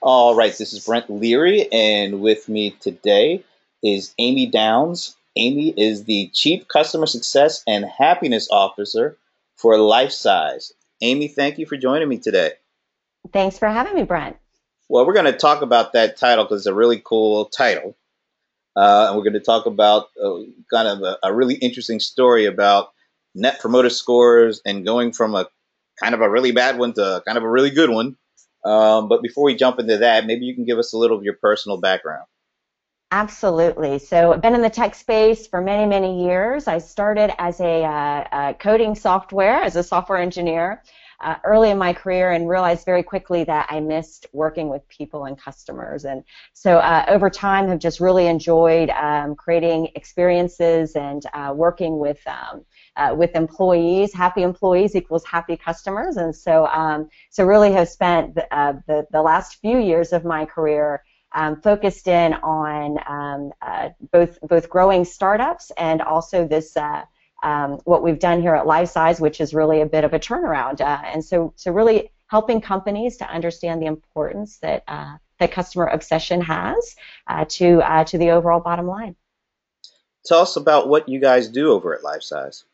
All right, this is Brent Leary, and with me today is Amy Downs. Amy is the Chief Customer Success and Happiness Officer for Lifesize. Amy, thank you for joining me today. Thanks for having me, Brent. Well, we're going to talk about that title because it's a really cool title. Uh, and we're going to talk about uh, kind of a, a, really interesting story about net promoter scores and going from a kind of a really bad one to kind of a really good one. Um, but before we jump into that, maybe you can give us a little of your personal background. Absolutely. So I've been in the tech space for many, many years. I started as a, uh, a coding software, as a software engineer uh, early in my career and realized very quickly that I missed working with people and customers. And so uh, over time have just really enjoyed um, creating experiences and uh, working with um, uh, with employees. Happy employees equals happy customers. And so um, so really have spent the, uh, the, the last few years of my career um, focused in on um, uh, both both growing startups and also this uh, um, what we've done here at Lifesize, which is really a bit of a turnaround. Uh, and so, so really helping companies to understand the importance that that customer obsession has to to the overall bottom line. Tell us about what you guys do over at Lifesize.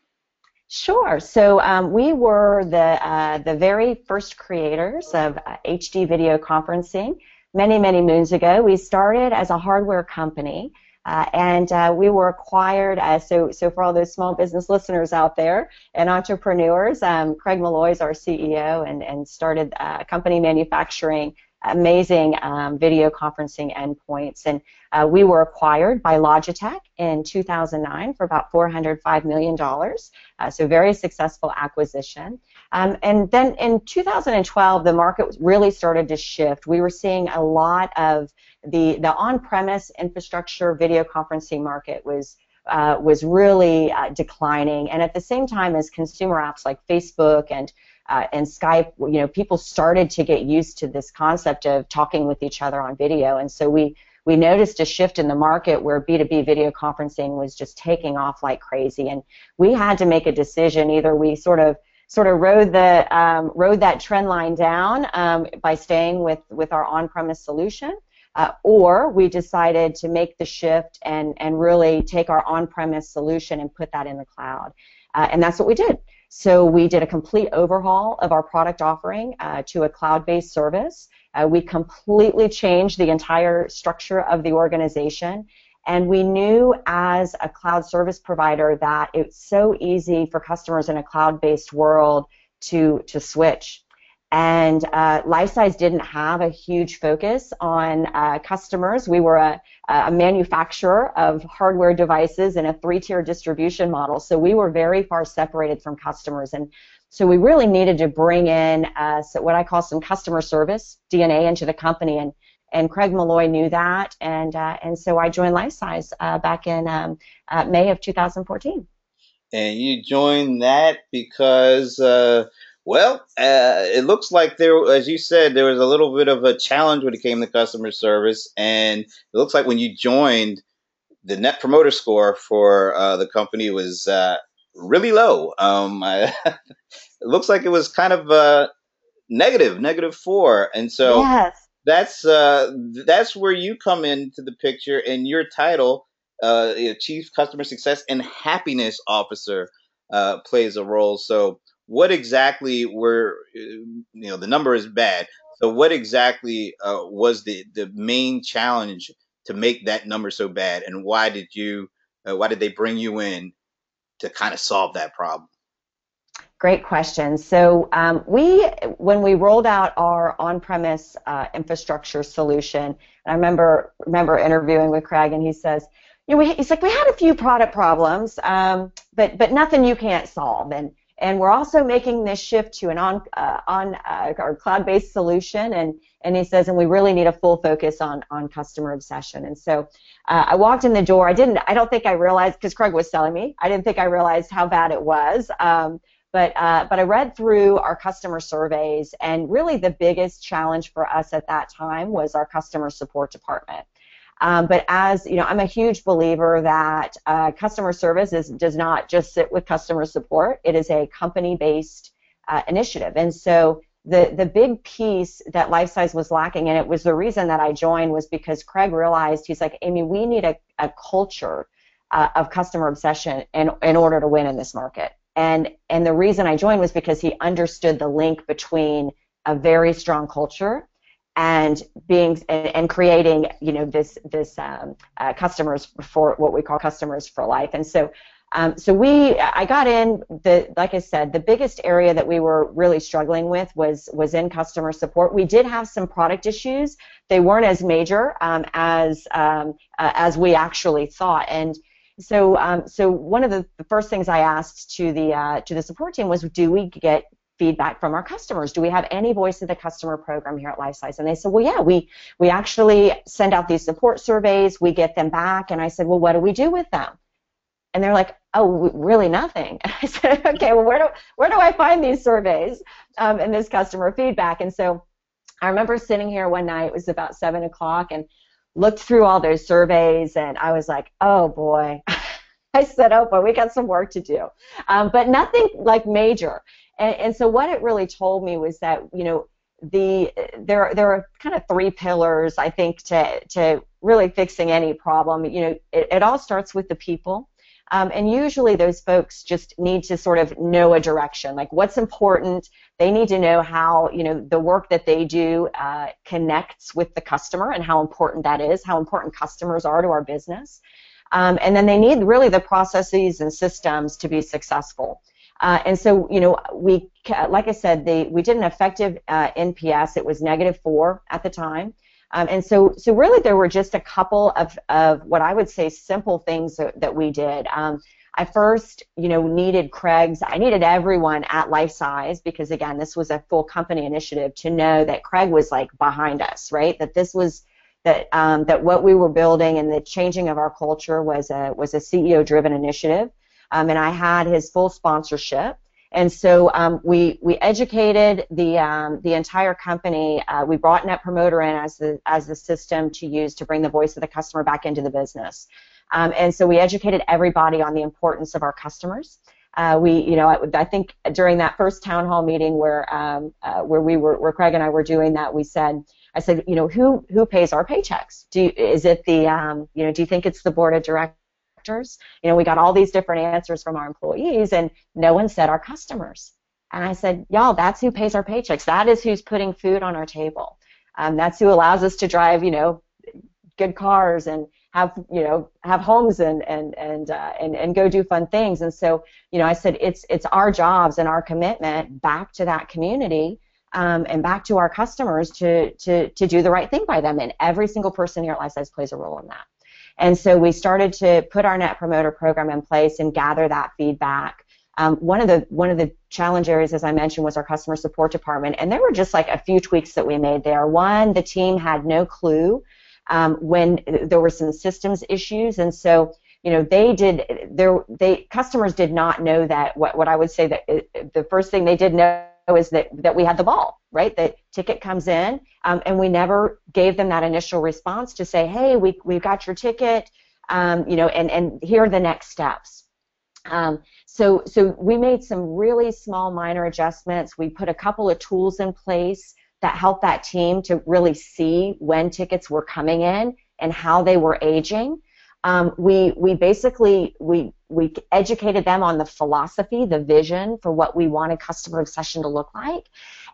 Sure. So um, we were the uh, the very first creators of HD uh, video conferencing many many moons ago. We started as a hardware company. Uh, and uh, we were acquired, uh, so, so for all those small business listeners out there and entrepreneurs, um, Craig Malloy is our CEO and, and started a company manufacturing amazing um, video conferencing endpoints. And uh, we were acquired by Logitech in 2009 for about $405 million. Uh, so very successful acquisition. Um, and then in 2012, the market really started to shift. We were seeing a lot of the, the on-premise infrastructure video conferencing market was uh, was really uh, declining, and at the same time as consumer apps like Facebook and uh, and Skype, you know, people started to get used to this concept of talking with each other on video, and so we we noticed a shift in the market where B2B video conferencing was just taking off like crazy, and we had to make a decision. Either we sort of sort of rode the um, rode that trend line down um, by staying with with our on-premise solution, uh, or we decided to make the shift and and really take our on-premise solution and put that in the cloud, uh, and that's what we did. So we did a complete overhaul of our product offering uh, to a cloud-based service. Uh, we completely changed the entire structure of the organization. And we knew as a cloud service provider that it's so easy for customers in a cloud-based world to, to switch. And uh, Lifesize didn't have a huge focus on uh, customers. We were a, a, manufacturer of hardware devices in a three-tier distribution model, so we were very far separated from customers. And so we really needed to bring in uh, what I call some customer service DNA into the company. And, and Craig Malloy knew that, and uh, and so I joined Lifesize uh, back in um, uh, May of 2014. And you joined that because well, uh, it looks like there, as you said, there was a little bit of a challenge when it came to customer service, and it looks like when you joined, the net promoter score for uh, the company was uh, really low. Um, I, it looks like it was kind of uh, negative, negative four, and so yes. that's uh, that's where you come into the picture, and your title, uh, Chief Customer Success and Happiness Officer, plays a role. So what exactly were you know the number is bad so what exactly uh, was the the main challenge to make that number so bad and why did you uh, why did they bring you in to kind of solve that problem Great question. So um, we, when we rolled out our on-premise uh, infrastructure solution, I remember remember interviewing with Craig, and he says, you know, we, he's like, we had a few product problems, um, but but nothing you can't solve. And and we're also making this shift to an on uh, on uh, our cloud-based solution. And and he says and we really need a full focus on on customer obsession. And so uh, I walked in the door. I didn't I don't think I realized because Craig was selling me I didn't think I realized how bad it was. Um, but uh, but I read through our customer surveys and really the biggest challenge for us at that time was our customer support department um, but as you know, I'm a huge believer that uh, customer service is, does not just sit with customer support. It is a company-based uh, initiative, and so the the big piece that Lifesize was lacking, and it was the reason that I joined, was because Craig realized he's like, Amy, we need a, a culture uh, of customer obsession in in order to win in this market. And and the reason I joined was because he understood the link between a very strong culture and being and, and creating you know this this um, uh, customers for what we call customers for life. And so um, so we, I got in the, like I said, the biggest area that we were really struggling with was was in customer support. We did have some product issues. They weren't as major um, as um, uh, as we actually thought. And so, um, so one of the, the, first things I asked to the uh, to the support team was, do we get feedback from our customers? Do we have any voice of the customer program here at Lifesize? And they said, well, yeah, we we actually send out these support surveys. We get them back. And I said, well, what do we do with them? And they're like, oh, really nothing. And I said, okay, well, where do, where do I find these surveys um, and this customer feedback? And so I remember sitting here one night, it was about 7 o'clock, and looked through all those surveys, and I was like, oh, boy. I said, oh, boy, we got some work to do. Um, but nothing like major. And, and so what it really told me was that, you know, the there there are kind of three pillars I think to to really fixing any problem. You know, it, it all starts with the people. Um, and usually those folks just need to sort of know a direction, like what's important. They need to know how, you know, the work that they do uh, connects with the customer and how important that is, how important customers are to our business. Um, and then they need really the processes and systems to be successful. Uh, and so, you know, we, like I said, they, we did an effective uh, NPS. It was negative four at the time. Um, and so, so really, there were just a couple of, of what I would say simple things that, that we did. Um, I first, you know, needed Craig's. I needed everyone at Lifesize because again, this was a full company initiative to know that Craig was like behind us, right? That this was that um, that what we were building and the changing of our culture was a was a CEO-driven initiative, um, and I had his full sponsorship. And so um, we we educated the um, the entire company. Uh, we brought Net Promoter in as the as the system to use to bring the voice of the customer back into the business. Um, and so we educated everybody on the importance of our customers. Uh, we, you know, I, I, think during that first town hall meeting where um, uh, where we were, where Craig and I were doing that, we said, I said, you know, who who pays our paychecks? Do you, is it the, um, you know, do you think it's the board of directors? Factors. You know, we got all these different answers from our employees, and no one said our customers. And I said, y'all, that's who pays our paychecks. That is who's putting food on our table. Um, that's who allows us to drive, you know, good cars and have, you know, have homes and and and uh, and and go do fun things. And so, you know, I said it's it's our jobs and our commitment back to that community. Um, and back to our customers to, to, to do the right thing by them. And every single person here at Lifesize plays a role in that. And so we started to put our Net Promoter program in place and gather that feedback. Um, one of the one of the challenge areas, as I mentioned, was our customer support department, and there were just like a few tweaks that we made there. One, the team had no clue um, when there were some systems issues, and so you know they did there they customers did not know that what what I would say that it, uh, the first thing they did know is that that we had the ball right? That ticket comes in um, and we never gave them that initial response to say hey we we've got your ticket um, you know and and here are the next steps. Um, so so we made some really small minor adjustments. We put a couple of tools in place that helped that team to really see when tickets were coming in and how they were aging um, we we basically we we educated them on the philosophy, the vision for what we wanted customer obsession to look like,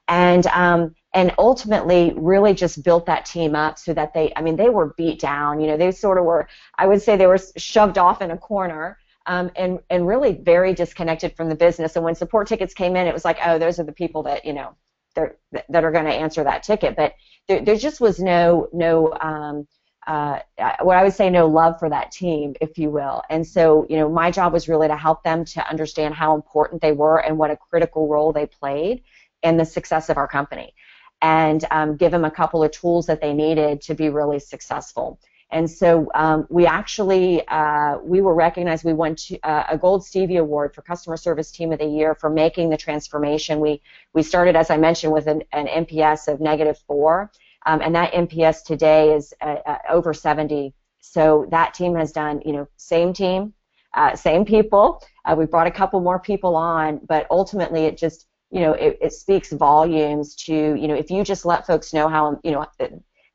and um, and ultimately really just built that team up so that they I mean they were beat down. You know they sort of were I would say they were shoved off in a corner. Um, and and really very disconnected from the business. And when support tickets came in, it was like, oh, those are the people that you know that are going to answer that ticket. But there, there just was no no um, uh, what I would say no love for that team, if you will. And so, you know, my job was really to help them to understand how important they were and what a critical role they played in the success of our company, and um, give them a couple of tools that they needed to be really successful. And so um, we actually uh, we were recognized. We won to, uh, a Gold Stevie Award for Customer Service Team of the Year for making the transformation. We we started, as I mentioned, with an, an NPS of negative four um, and that NPS today is uh, uh, over 70. So that team has done, you know, same team, uh, same people. Uh, we brought a couple more people on, but ultimately it just you know, it, it speaks volumes to, you know, if you just let folks know how, you know,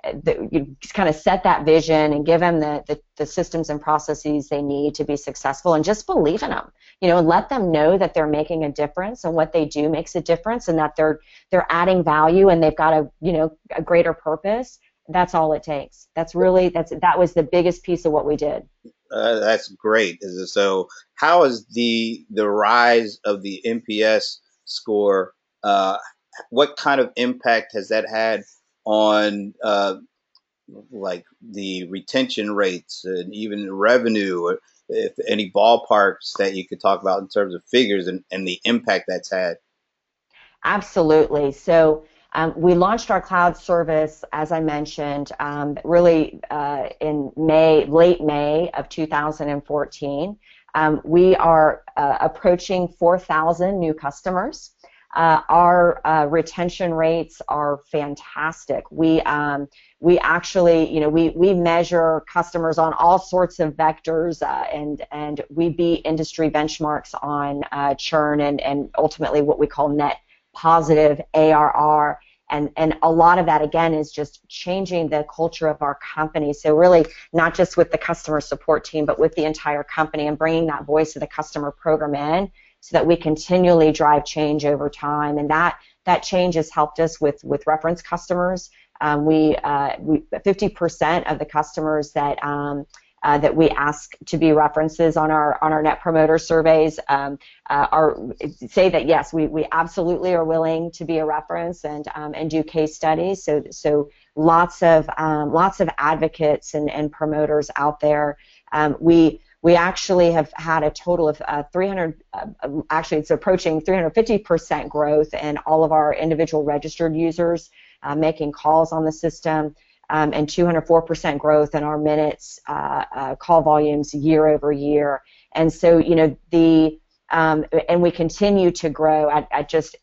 the, you kind of set that vision and give them the, the, the, systems and processes they need to be successful and just believe in them you know and let them know that they're making a difference and what they do makes a difference and that they're they're adding value and they've got a you know a greater purpose that's all it takes. That's really that's that was the biggest piece of what we did. Uh, that's great. So how is the the rise of the NPS score uh, what kind of impact has that had on uh, like the retention rates and even revenue, if any ballparks that you could talk about in terms of figures and, and the impact that's had. Absolutely. So um, we launched our cloud service, as I mentioned, um, really uh, in May, late May of 2014. Um, we are uh, approaching 4,000 new customers. Uh, our uh, retention rates are fantastic. We um, we actually, you know, we, we measure customers on all sorts of vectors, uh, and and we beat industry benchmarks on uh, churn and and ultimately what we call net positive ARR. And, and a lot of that again is just changing the culture of our company. So really, not just with the customer support team, but with the entire company, and bringing that voice of the customer program in so that we continually drive change over time. And that that change has helped us with with reference customers. Um, we, uh, we 50% of the customers that um, uh, that we ask to be references on our on our net promoter surveys um, uh, are say that yes we, we absolutely are willing to be a reference and um, and do case studies so so lots of um, lots of advocates and, and promoters out there um, we we actually have had a total of uh, 300, uh, actually it's approaching 350% growth in all of our individual registered users uh, making calls on the system, um, and 204% growth in our minutes uh, uh, call volumes year over year. And so, you know, the um, and we continue to grow at, at just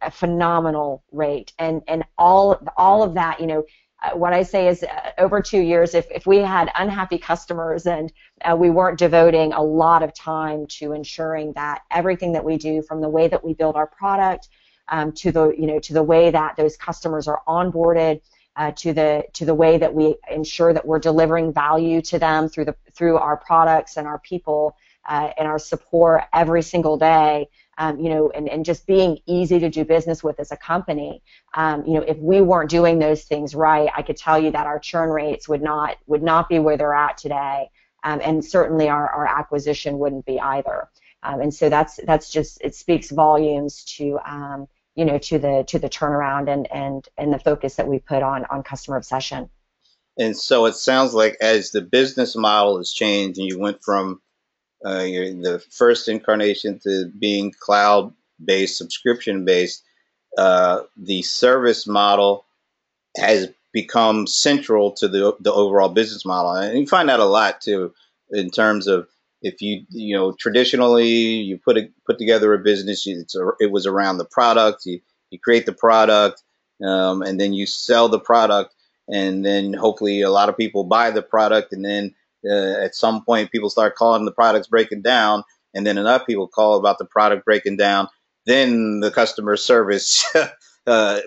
a phenomenal rate. And and all all of that, you know, uh, what I say is uh, over two years, if, if we had unhappy customers and uh, we weren't devoting a lot of time to ensuring that everything that we do, from the way that we build our product um, to the you know to the way that those customers are onboarded, uh, to the to the way that we ensure that we're delivering value to them through the through our products and our people uh, and our support every single day um, you know, and, and just being easy to do business with as a company. Um, you know, if we weren't doing those things right, I could tell you that our churn rates would not would not be where they're at today, um, and certainly our, our acquisition wouldn't be either. Um, and so that's that's just it speaks volumes to um, you know to the to the turnaround and and and the focus that we put on on customer obsession. And so it sounds like as the business model has changed, and you went from uh, the first incarnation to being cloud based, subscription based, uh, the service model has become central to the the overall business model, and you find that a lot too in terms of if you you know traditionally you put put together a business, it's a, it was around the product. You you create the product, um, and then you sell the product, and then hopefully a lot of people buy the product, and then uh, at some point people start calling the products breaking down, and then enough people call about the product breaking down. Then the customer service uh,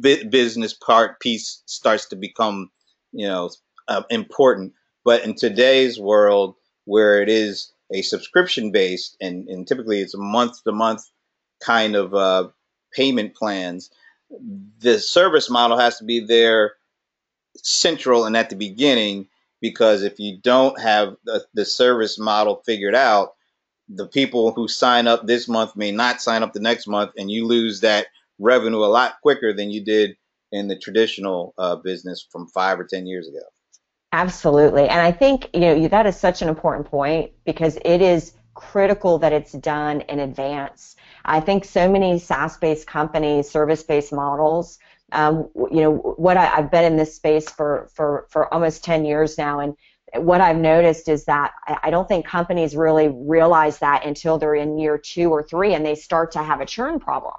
business part piece starts to become, you know, uh, important. But in today's world, where it is a subscription based, and, and typically it's a month to month kind of uh, payment plans, the service model has to be there central and at the beginning because if you don't have the, the service model figured out, the people who sign up this month may not sign up the next month, and you lose that revenue a lot quicker than you did in the traditional uh, business from five or ten years ago. Absolutely, and I think you know that is such an important point because it is critical that it's done in advance. I think so many SaaS-based companies, service-based models um, you know, what I, have been in this space for, for, for almost 10 years now, and what I've noticed is that I don't think companies really realize that until they're in year two or three and they start to have a churn problem.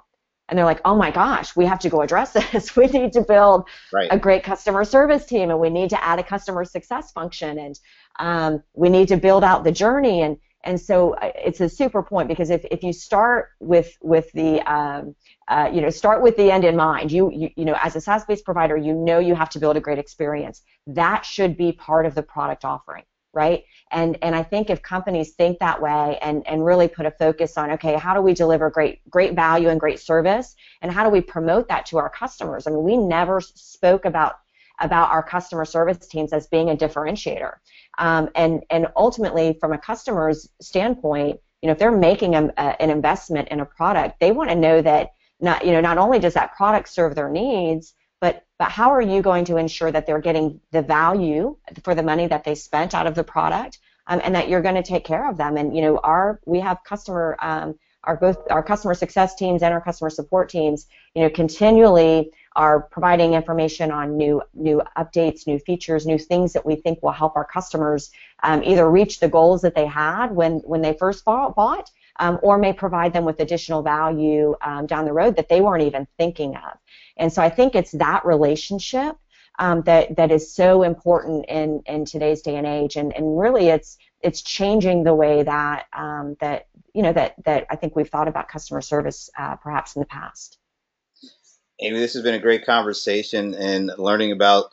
And they're like, oh my gosh, we have to go address this. we need to build right. a great customer service team and we need to add a customer success function and um, we need to build out the journey. And, and so uh, it's a super point because if, if you start with with the um, uh, you know start with the end in mind you, you you know as a SaaS-based provider you know you have to build a great experience. That should be part of the product offering right? And and I think if companies think that way and and really put a focus on okay how do we deliver great great value and great service? And how do we promote that to our customers? I mean we never spoke about about our customer service teams as being a differentiator. Um, and, and ultimately, from a customer's standpoint, you know, if they're making a, a, an investment in a product, they want to know that not, you know, not only does that product serve their needs, but, but how are you going to ensure that they're getting the value for the money that they spent out of the product, um, and that you're going to take care of them? And you know, our we have customer um, our both our customer success teams and our customer support teams, you know, continually are providing information on new new updates, new features, new things that we think will help our customers um, either reach the goals that they had when when they first bought, bought um, or may provide them with additional value um, down the road that they weren't even thinking of. And so I think it's that relationship um, that that is so important in in today's day and age, and and really it's it's changing the way that um, that you know that that I think we've thought about customer service uh, perhaps in the past. Amy, this has been a great conversation and learning about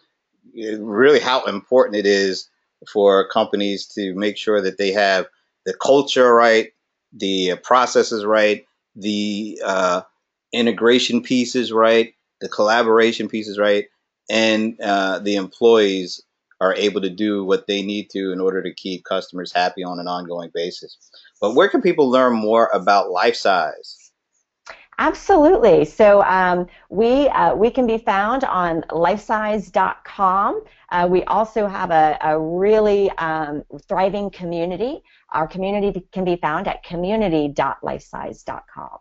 really how important it is for companies to make sure that they have the culture right, the processes right, the uh, integration pieces right, the collaboration pieces right, and uh, the employees are able to do what they need to in order to keep customers happy on an ongoing basis. But where can people learn more about Lifesize? Absolutely. So um, we uh, we can be found on lifesize.com. Uh, we also have a, a really um, thriving community. Our community can be found at community.lifesize.com.